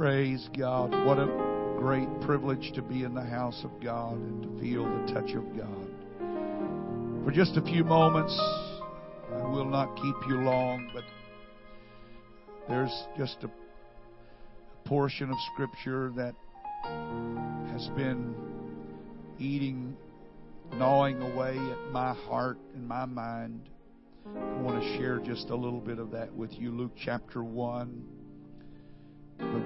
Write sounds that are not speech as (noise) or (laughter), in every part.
Praise God. What a great privilege to be in the house of God and to feel the touch of God. For just a few moments, I will not keep you long, but there's just a portion of Scripture that has been eating, gnawing away at my heart and my mind. I want to share just a little bit of that with you. Luke chapter 1.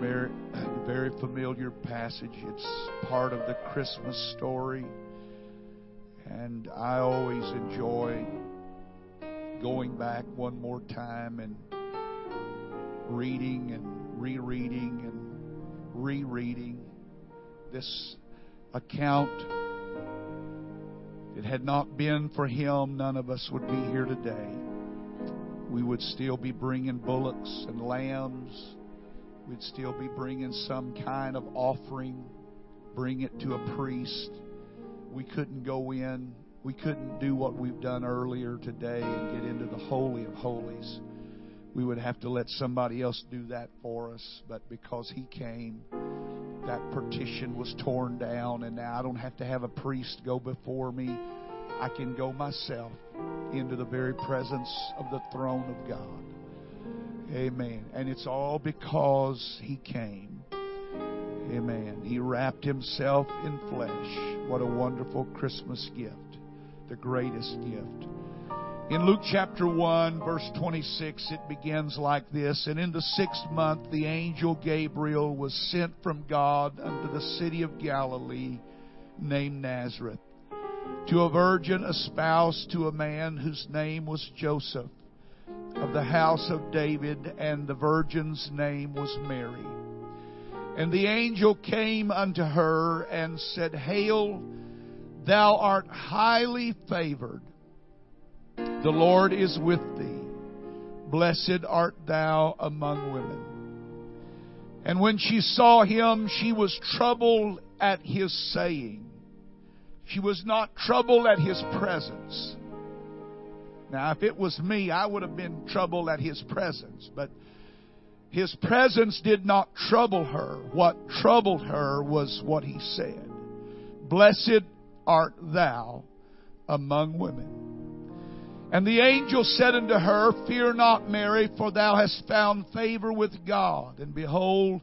Very, uh, very familiar passage. It's part of the Christmas story. And I always enjoy going back one more time and reading and rereading and rereading this account. It had not been for him, none of us would be here today. We would still be bringing bullocks and lambs. We'd still be bringing some kind of offering, bring it to a priest. We couldn't go in. We couldn't do what we've done earlier today and get into the Holy of Holies. We would have to let somebody else do that for us. But because He came, that partition was torn down, and now I don't have to have a priest go before me. I can go myself into the very presence of the throne of God. Amen. And it's all because He came. Amen. He wrapped Himself in flesh. What a wonderful Christmas gift. The greatest gift. In Luke chapter 1, verse 26, it begins like this And in the sixth month, the angel Gabriel was sent from God unto the city of Galilee named Nazareth to a virgin espoused to a man whose name was Joseph of the house of David, and the virgin's name was Mary. And the angel came unto her and said, Hail, thou art highly favored. The Lord is with thee. Blessed art thou among women. And when she saw him, she was troubled at his saying. She was not troubled at his presence. Now, if it was me, I would have been troubled at his presence. But his presence did not trouble her. What troubled her was what he said Blessed art thou among women. And the angel said unto her, Fear not, Mary, for thou hast found favor with God. And behold,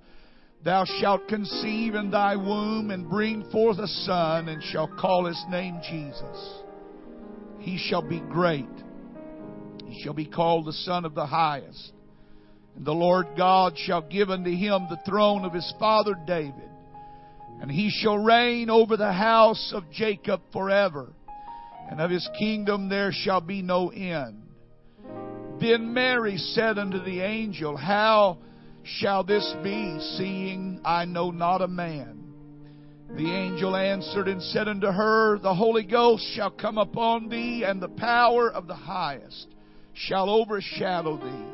thou shalt conceive in thy womb and bring forth a son, and shall call his name Jesus. He shall be great. Shall be called the Son of the Highest. And the Lord God shall give unto him the throne of his father David. And he shall reign over the house of Jacob forever and of his kingdom there shall be no end. Then Mary said unto the angel, How shall this be, seeing I know not a man? The angel answered and said unto her, The Holy Ghost shall come upon thee, and the power of the highest shall overshadow thee.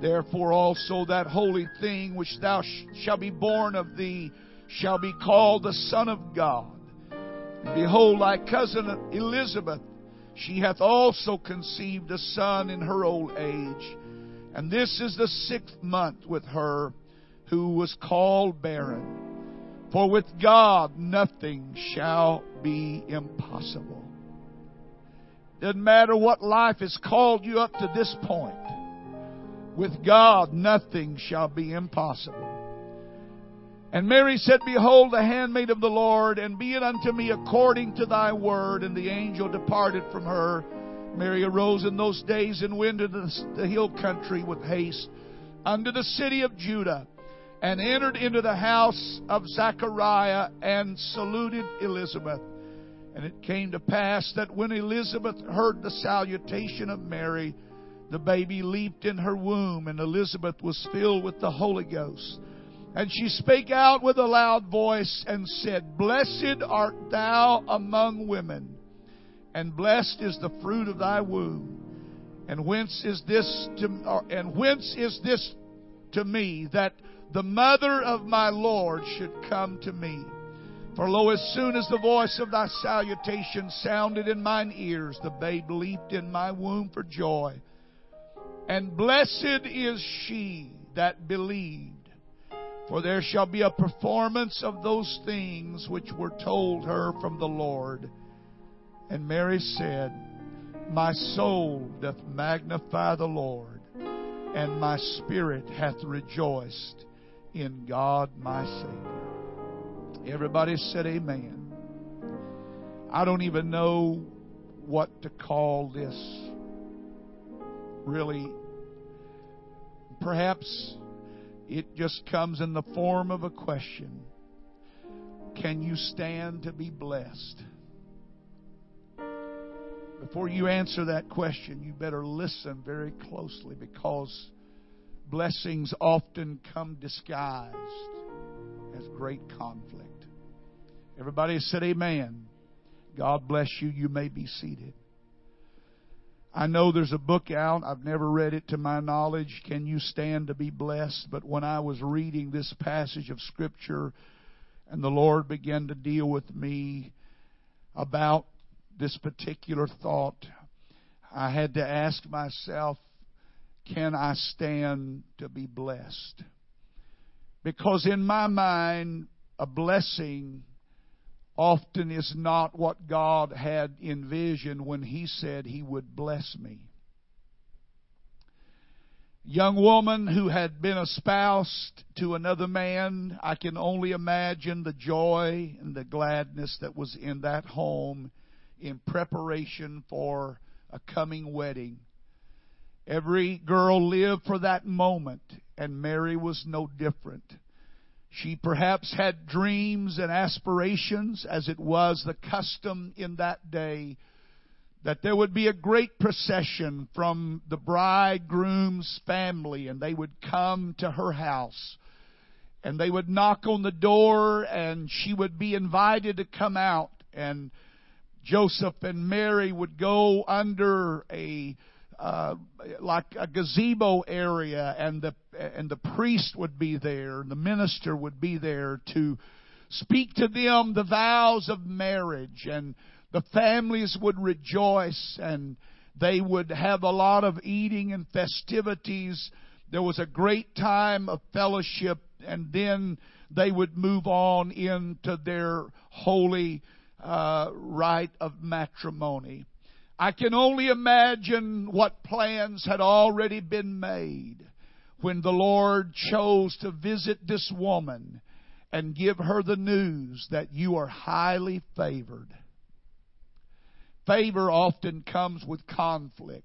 Therefore also that holy thing which thou sh- shall be born of thee shall be called the Son of God. And Behold, thy cousin Elizabeth, she hath also conceived a son in her old age. And this is the sixth month with her who was called barren. For with God nothing shall be impossible. Doesn't matter what life has called you up to this point. With God nothing shall be impossible. And Mary said, Behold, the handmaid of the Lord, and be it unto me according to thy word. And the angel departed from her. Mary arose in those days and went into the hill country with haste unto the city of Judah, and entered into the house of Zachariah, and saluted Elizabeth. And it came to pass that when Elizabeth heard the salutation of Mary, the baby leaped in her womb, and Elizabeth was filled with the Holy Ghost. And she spake out with a loud voice and said, Blessed art thou among women, and blessed is the fruit of thy womb. And whence is this to, and whence is this to me that the mother of my Lord should come to me? For lo, as soon as the voice of thy salutation sounded in mine ears, the babe leaped in my womb for joy. And blessed is she that believed For there shall be a performance of those things which were told her from the Lord. And Mary said, My soul doth magnify the Lord, and my spirit hath rejoiced in God my Savior. Everybody said, Amen. I don't even know what to call this. Really, perhaps it just comes in the form of a question Can you stand to be blessed? Before you answer that question, you better listen very closely because blessings often come disguised great conflict. Everybody said, Amen. God bless you. You may be seated. I know there's a book out. I've never read it to my knowledge. Can you stand to be blessed? But when I was reading this passage of Scripture and the Lord began to deal with me about this particular thought, I had to ask myself, can I stand to be blessed? Because in my mind, a blessing often is not what God had envisioned when He said He would bless me. Young woman who had been espoused to another man, I can only imagine the joy and the gladness that was in that home in preparation for a coming wedding. Every girl lived for that moment, and Mary was no different. She perhaps had dreams and aspirations, as it was the custom in that day, that there would be a great procession from the bridegroom's family, and they would come to her house. And they would knock on the door, and she would be invited to come out. And Joseph and Mary would go under a uh, like a gazebo area, and the and the priest would be there, and the minister would be there to speak to them the vows of marriage, and the families would rejoice, and they would have a lot of eating and festivities. There was a great time of fellowship, and then they would move on into their holy uh, rite of matrimony. I can only imagine what plans had already been made when the Lord chose to visit this woman and give her the news that you are highly favored. Favor often comes with conflict.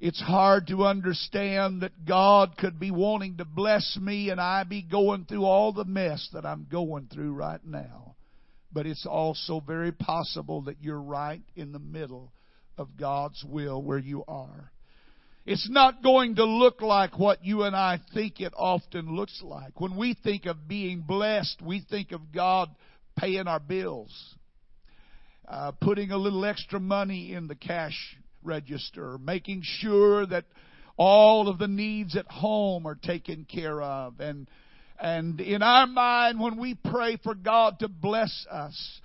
It's hard to understand that God could be wanting to bless me and I be going through all the mess that I'm going through right now. But it's also very possible that you're right in the middle of God's will where you are. It's not going to look like what you and I think it often looks like. When we think of being blessed, we think of God paying our bills, uh, putting a little extra money in the cash register, making sure that all of the needs at home are taken care of. And, and in our mind, when we pray for God to bless us,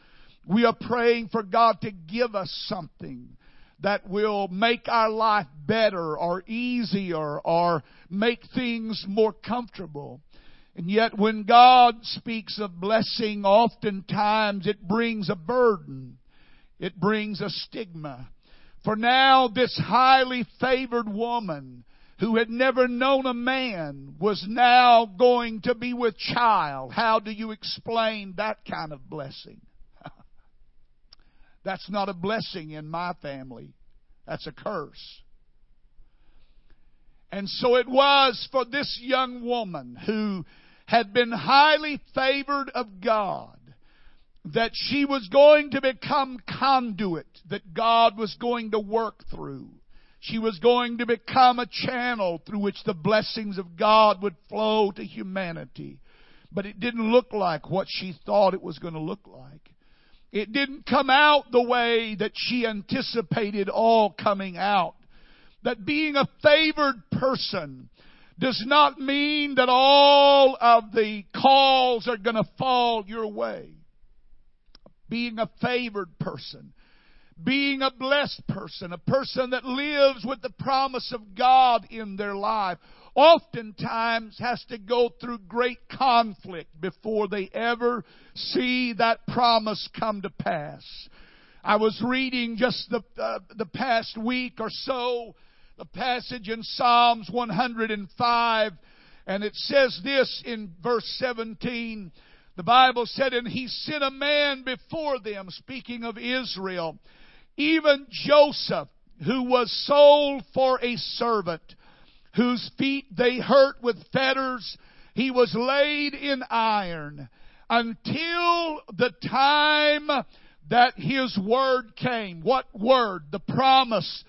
we are praying for God to give us something that will make our life better or easier or make things more comfortable. And yet when God speaks of blessing, oftentimes it brings a burden. It brings a stigma. For now this highly favored woman who had never known a man was now going to be with child. How do you explain that kind of blessing? That's not a blessing in my family. That's a curse. And so it was for this young woman who had been highly favored of God that she was going to become conduit that God was going to work through. She was going to become a channel through which the blessings of God would flow to humanity. But it didn't look like what she thought it was going to look like. It didn't come out the way that she anticipated all coming out. That being a favored person does not mean that all of the calls are going to fall your way. Being a favored person, being a blessed person, a person that lives with the promise of God in their life, oftentimes has to go through great conflict before they ever see that promise come to pass. I was reading just the, uh, the past week or so the passage in Psalms 105 and it says this in verse 17. The Bible said, and he sent a man before them, speaking of Israel, even Joseph, who was sold for a servant, whose feet they hurt with fetters. He was laid in iron until the time that his word came. What word? The promise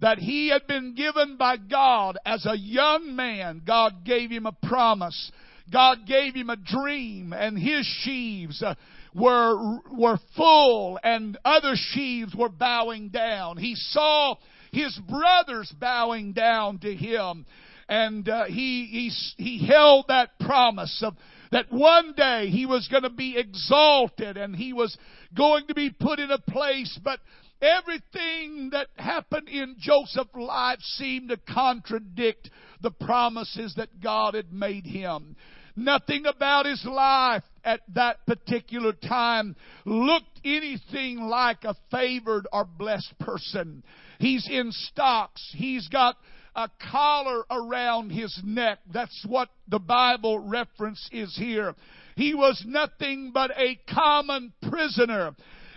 that he had been given by God as a young man. God gave him a promise. God gave him a dream and his sheaves uh, were, were full and other sheaves were bowing down. He saw his brothers bowing down to him and uh, he, he, he held that promise of that one day he was going to be exalted and he was going to be put in a place but Everything that happened in Joseph's life seemed to contradict the promises that God had made him. Nothing about his life at that particular time looked anything like a favored or blessed person. He's in stocks. He's got a collar around his neck. That's what the Bible reference is here. He was nothing but a common prisoner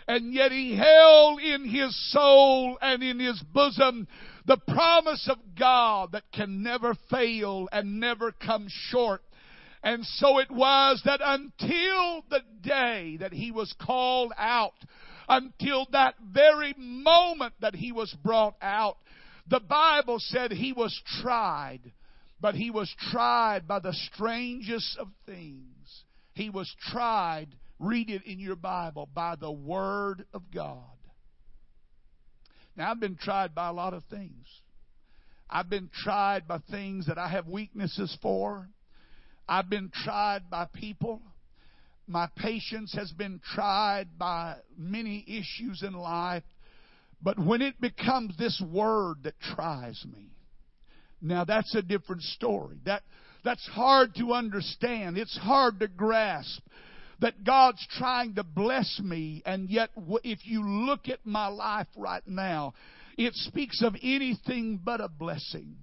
and yet he held in his soul and in his bosom the promise of God that can never fail and never come short. And so it was that until the day that he was called out, until that very moment that he was brought out, the Bible said he was tried, but he was tried by the strangest of things. He was tried Read it in your Bible by the Word of God. Now, I've been tried by a lot of things. I've been tried by things that I have weaknesses for. I've been tried by people. My patience has been tried by many issues in life. But when it becomes this word that tries me, now that's a different story. That, that's hard to understand. It's hard to grasp that God's trying to bless me, and yet if you look at my life right now, it speaks of anything but a blessing.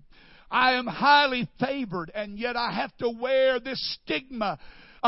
I am highly favored, and yet I have to wear this stigma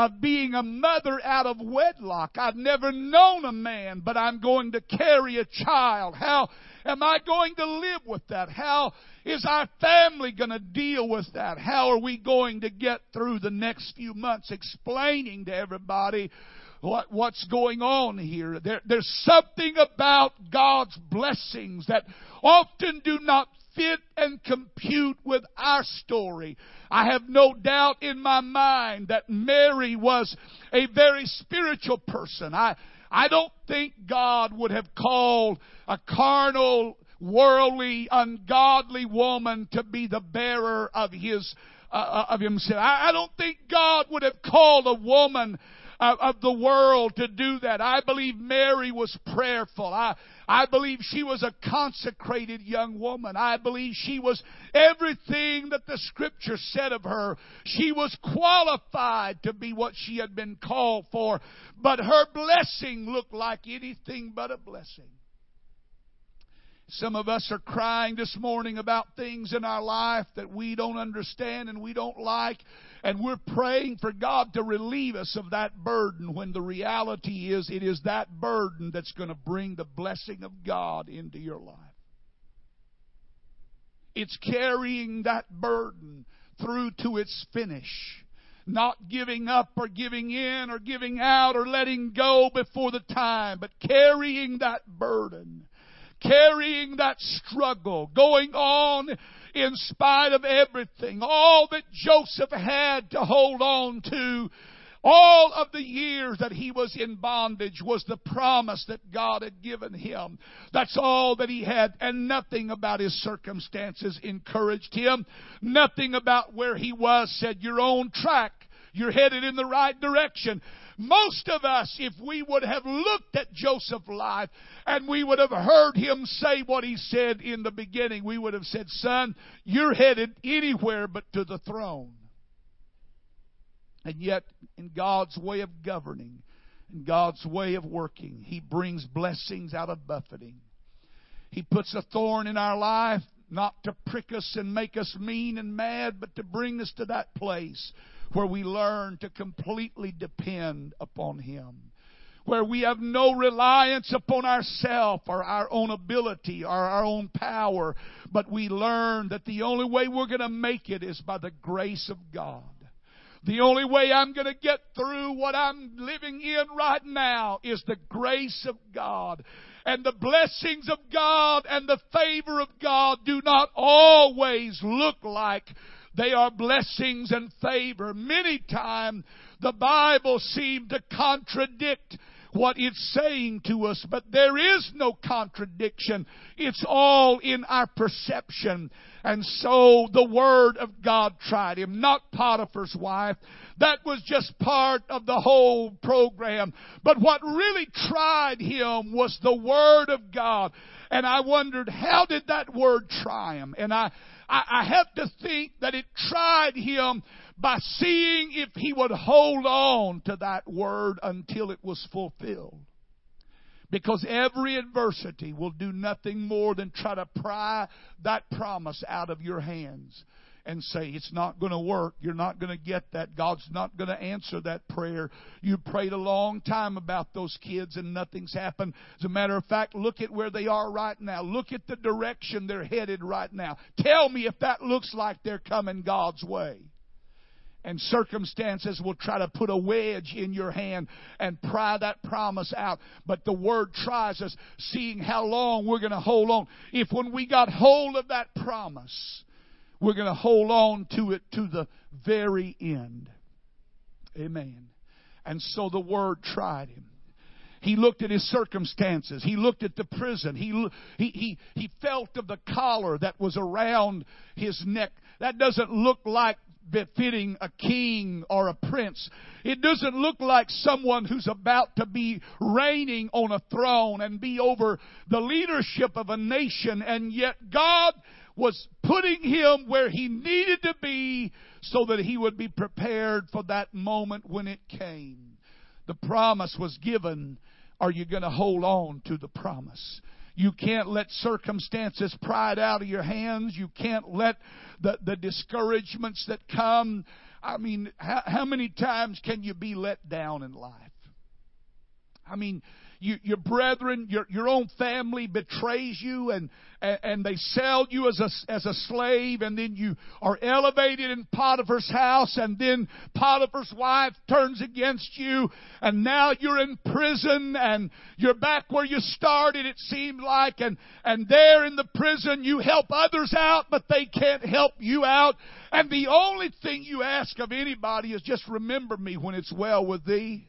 of being a mother out of wedlock. I've never known a man, but I'm going to carry a child. How am I going to live with that? How is our family going to deal with that? How are we going to get through the next few months explaining to everybody what, what's going on here? There, there's something about God's blessings that often do not fit and compute with our story. I have no doubt in my mind that Mary was a very spiritual person. I, I don't think God would have called a carnal worldly, ungodly woman to be the bearer of his uh, uh, of himself. I, I, don't think God would have called a woman uh, of the world to do that. I believe Mary was prayerful. I I believe she was a consecrated young woman. I believe she was everything that the scripture said of her. She was qualified to be what she had been called for, but her blessing looked like anything but a blessing. Some of us are crying this morning about things in our life that we don't understand and we don't like. And we're praying for God to relieve us of that burden when the reality is it is that burden that's going to bring the blessing of God into your life. It's carrying that burden through to its finish. Not giving up or giving in or giving out or letting go before the time, but carrying that burden carrying that struggle, going on in spite of everything, all that Joseph had to hold on to, all of the years that he was in bondage was the promise that God had given him. That's all that he had, and nothing about his circumstances encouraged him. Nothing about where he was said, You're on track. You're headed in the right direction. Most of us, if we would have looked at Joseph's life and we would have heard him say what he said in the beginning, we would have said, Son, you're headed anywhere but to the throne. And yet, in God's way of governing, in God's way of working, He brings blessings out of buffeting. He puts a thorn in our life not to prick us and make us mean and mad, but to bring us to that place where we learn to completely depend upon Him. Where we have no reliance upon ourselves or our own ability or our own power, but we learn that the only way we're going to make it is by the grace of God. The only way I'm going to get through what I'm living in right now is the grace of God. And the blessings of God and the favor of God do not always look like they are blessings and favor. Many times the Bible seems to contradict what it's saying to us, but there is no contradiction. It's all in our perception. And so the Word of God tried him, not Potiphar's wife. That was just part of the whole program. But what really tried him was the Word of God. And I wondered, how did that Word try him? And I, I, I have to think that it tried him by seeing if he would hold on to that word until it was fulfilled. Because every adversity will do nothing more than try to pry that promise out of your hands and say, it's not going to work. You're not going to get that. God's not going to answer that prayer. You prayed a long time about those kids and nothing's happened. As a matter of fact, look at where they are right now. Look at the direction they're headed right now. Tell me if that looks like they're coming God's way and circumstances will try to put a wedge in your hand and pry that promise out. But the Word tries us, seeing how long we're going to hold on. If when we got hold of that promise, we're going to hold on to it to the very end. Amen. And so the Word tried him. He looked at his circumstances. He looked at the prison. He, he, he, he felt of the collar that was around his neck. That doesn't look like befitting a king or a prince. It doesn't look like someone who's about to be reigning on a throne and be over the leadership of a nation, and yet God was putting him where he needed to be so that he would be prepared for that moment when it came. The promise was given. Are you going to hold on to the promise? You can't let circumstances pry it out of your hands. You can't let the, the discouragements that come. I mean, how, how many times can you be let down in life? I mean, you, your brethren, your, your own family betrays you and, and, and they sell you as a, as a slave and then you are elevated in Potiphar's house and then Potiphar's wife turns against you and now you're in prison and you're back where you started it seemed like and, and there in the prison you help others out but they can't help you out and the only thing you ask of anybody is just remember me when it's well with thee.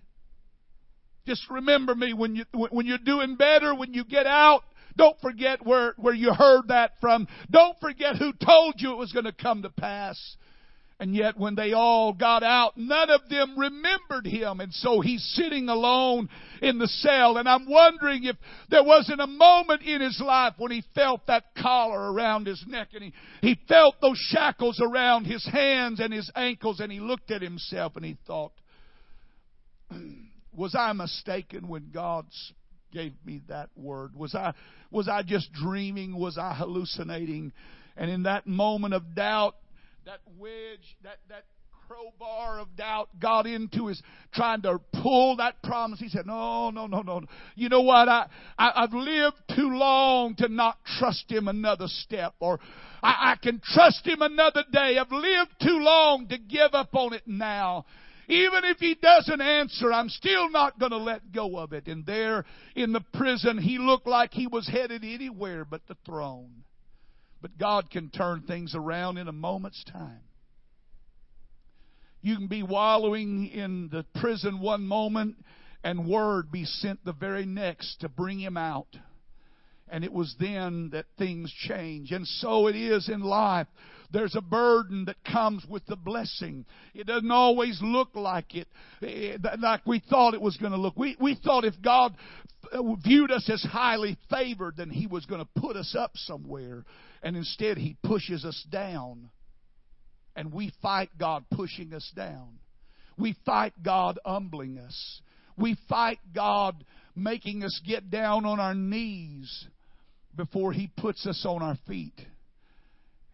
Just remember me when you when you're doing better, when you get out. Don't forget where, where you heard that from. Don't forget who told you it was going to come to pass. And yet when they all got out, none of them remembered him. And so he's sitting alone in the cell. And I'm wondering if there wasn't a moment in his life when he felt that collar around his neck and he, he felt those shackles around his hands and his ankles and he looked at himself and he thought, (clears throat) was I mistaken when God gave me that word? Was I, was I just dreaming? Was I hallucinating? And in that moment of doubt, that wedge, that, that crowbar of doubt got into his trying to pull that promise. He said, No, no, no, no. You know what? I, I have lived too long to not trust him another step, or I, I can trust him another day. I've lived too long to give up on it now. Even if he doesn't answer, I'm still not going to let go of it. And there in the prison, he looked like he was headed anywhere but the throne. But God can turn things around in a moment's time. You can be wallowing in the prison one moment and word be sent the very next to bring him out. And it was then that things change. And so it is in life. There's a burden that comes with the blessing. It doesn't always look like it, eh, like we thought it was going to look. We, we thought if God viewed us as highly favored, then He was going to put us up somewhere. And instead, He pushes us down. And we fight God pushing us down. We fight God humbling us. We fight God making us get down on our knees before He puts us on our feet.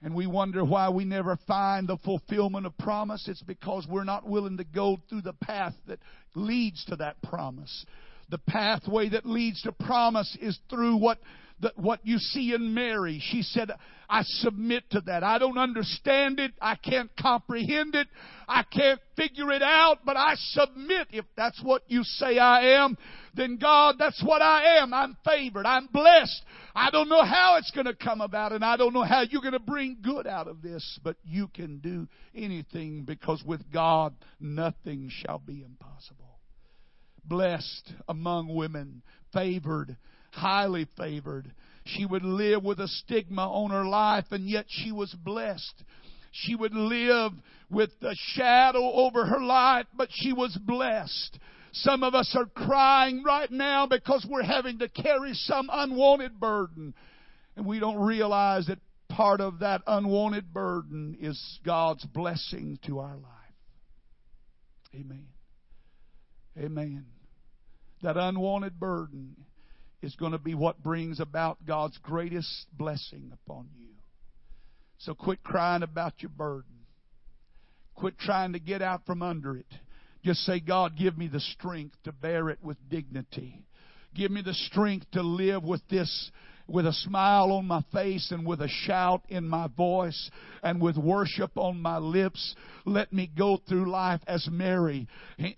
And we wonder why we never find the fulfillment of promise. It's because we're not willing to go through the path that leads to that promise. The pathway that leads to promise is through what the, what you see in Mary. She said, I submit to that. I don't understand it. I can't comprehend it. I can't figure it out, but I submit. If that's what you say I am, then God, that's what I am. I'm favored. I'm blessed. I don't know how it's going to come about, and I don't know how you're going to bring good out of this, but you can do anything because with God, nothing shall be impossible. Blessed among women, favored, highly favored. She would live with a stigma on her life, and yet she was blessed. She would live with a shadow over her life, but she was blessed. Some of us are crying right now because we're having to carry some unwanted burden. And we don't realize that part of that unwanted burden is God's blessing to our life. Amen. Amen. That unwanted burden is going to be what brings about God's greatest blessing upon you. So quit crying about your burden. Quit trying to get out from under it. Just say, God, give me the strength to bear it with dignity. Give me the strength to live with this with a smile on my face and with a shout in my voice and with worship on my lips. Let me go through life as Mary.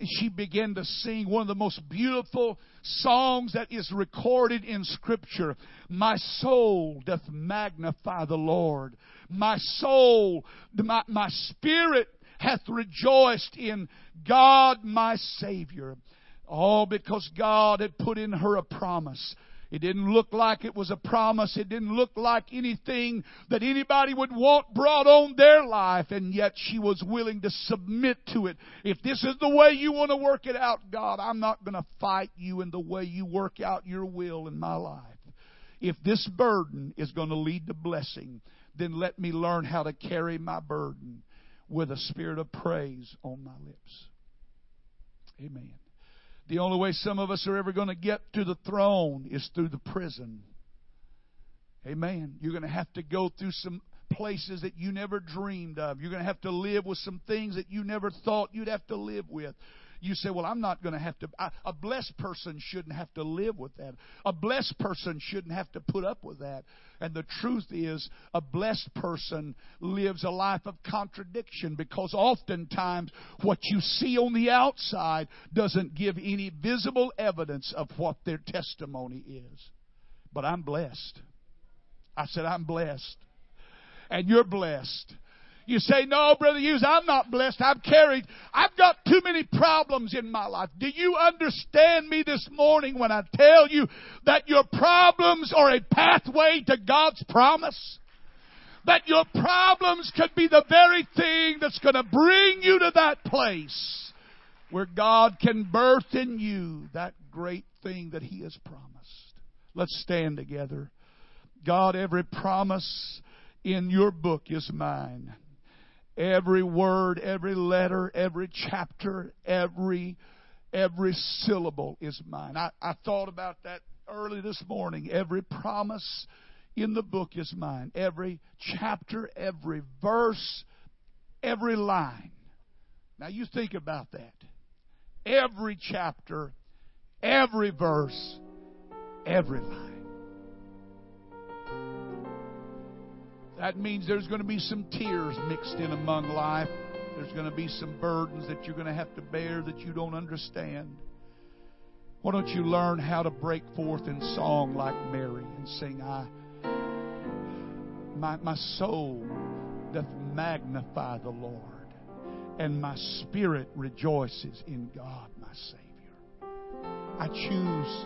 She began to sing one of the most beautiful songs that is recorded in Scripture. My soul doth magnify the Lord. My soul, my, my spirit hath rejoiced in God my Savior. All because God had put in her a promise. It didn't look like it was a promise. It didn't look like anything that anybody would want brought on their life, and yet she was willing to submit to it. If this is the way you want to work it out, God, I'm not going to fight you in the way you work out your will in my life. If this burden is going to lead to blessing, then let me learn how to carry my burden with a spirit of praise on my lips. Amen. The only way some of us are ever going to get to the throne is through the prison. Amen. You're going to have to go through some places that you never dreamed of. You're going to have to live with some things that you never thought you'd have to live with. You say, well, I'm not going to have to. I, a blessed person shouldn't have to live with that. A blessed person shouldn't have to put up with that. And the truth is, a blessed person lives a life of contradiction because oftentimes what you see on the outside doesn't give any visible evidence of what their testimony is. But I'm blessed. I said, I'm blessed. And you're blessed. You say, no, Brother Hughes, I'm not blessed. I'm carried. I've got too many problems in my life. Do you understand me this morning when I tell you that your problems are a pathway to God's promise? That your problems could be the very thing that's going to bring you to that place where God can birth in you that great thing that He has promised. Let's stand together. God, every promise in your book is mine. Every word, every letter, every chapter, every every syllable is mine. I, I thought about that early this morning. Every promise in the book is mine. Every chapter, every verse, every line. Now you think about that. Every chapter, every verse, every line. That means there's going to be some tears mixed in among life. There's going to be some burdens that you're going to have to bear that you don't understand. Why don't you learn how to break forth in song like Mary and sing, I my, my soul doth magnify the Lord, and my spirit rejoices in God my Savior. I choose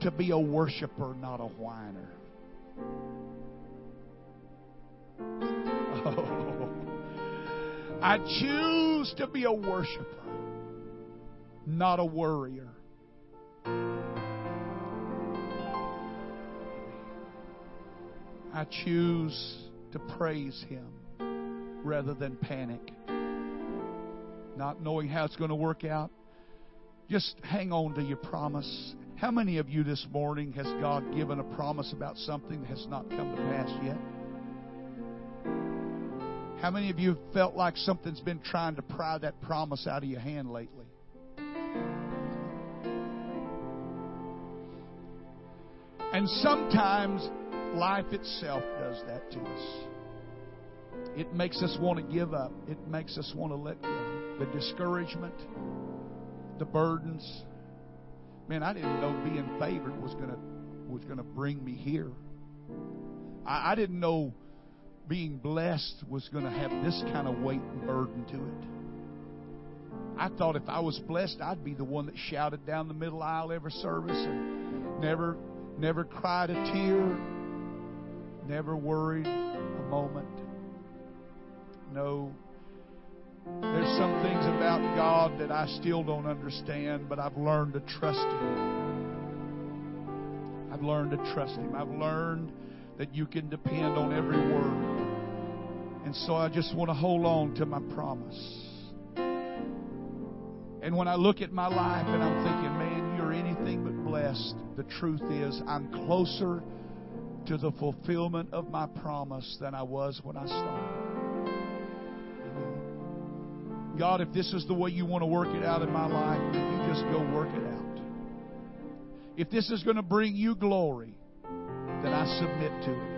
to be a worshiper, not a whiner. Oh, I choose to be a worshiper, not a worrier. I choose to praise Him rather than panic. Not knowing how it's going to work out. Just hang on to your promise. How many of you this morning has God given a promise about something that has not come to pass yet? How many of you have felt like something's been trying to pry that promise out of your hand lately? And sometimes life itself does that to us. It makes us want to give up. It makes us want to let go. The discouragement, the burdens. Man, I didn't know being favored was gonna was gonna bring me here. I, I didn't know being blessed was going to have this kind of weight and burden to it. I thought if I was blessed, I'd be the one that shouted down the middle aisle every service and never, never cried a tear, never worried a moment. No. There's some things about God that I still don't understand, but I've learned to trust Him. I've learned to trust Him. I've learned that you can depend on every word. And so I just want to hold on to my promise. And when I look at my life and I'm thinking, man, you're anything but blessed, the truth is I'm closer to the fulfillment of my promise than I was when I started. God, if this is the way you want to work it out in my life, then you just go work it out. If this is going to bring you glory, then I submit to it.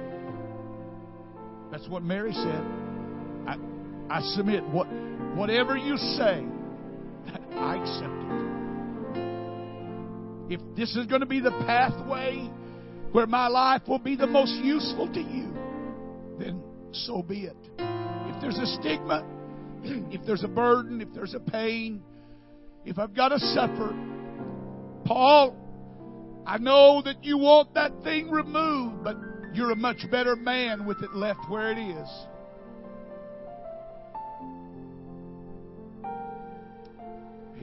That's what Mary said. I, I submit. What, whatever you say, (laughs) I accept it. If this is going to be the pathway where my life will be the most useful to you, then so be it. If there's a stigma, (clears throat) if there's a burden, if there's a pain, if I've got to suffer, Paul, I know that you want that thing removed, but you're a much better man with it left where it is.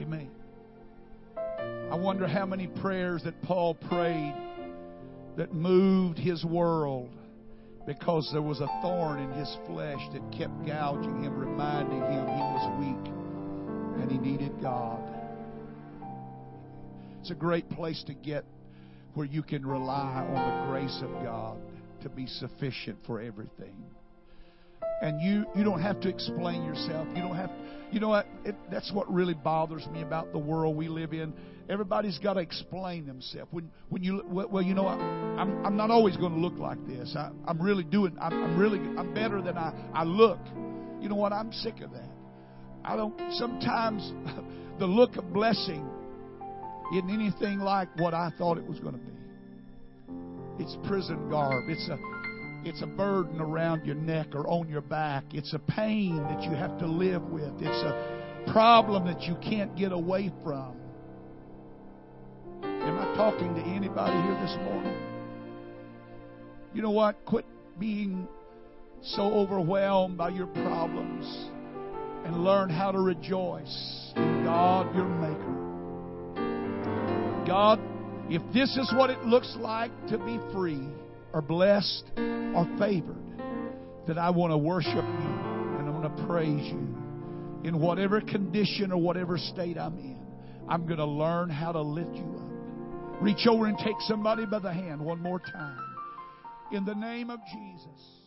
Amen. I wonder how many prayers that Paul prayed that moved his world because there was a thorn in his flesh that kept gouging him, reminding him he was weak and he needed God. It's a great place to get where you can rely on the grace of God to be sufficient for everything. And you, you don't have to explain yourself. You don't have, you know what? It, that's what really bothers me about the world we live in. Everybody's got to explain themselves. When, when you, well, you know, I, I'm, I'm not always going to look like this. I, I'm really doing, I'm, I'm really, I'm better than I, I look. You know what? I'm sick of that. I don't, sometimes (laughs) the look of blessing isn't anything like what I thought it was going to be. It's prison garb. It's a it's a burden around your neck or on your back. It's a pain that you have to live with. It's a problem that you can't get away from. Am I talking to anybody here this morning? You know what? Quit being so overwhelmed by your problems and learn how to rejoice in God, your Maker. God if this is what it looks like to be free or blessed or favored, that I want to worship you and I want to praise you in whatever condition or whatever state I'm in. I'm going to learn how to lift you up. Reach over and take somebody by the hand one more time. In the name of Jesus.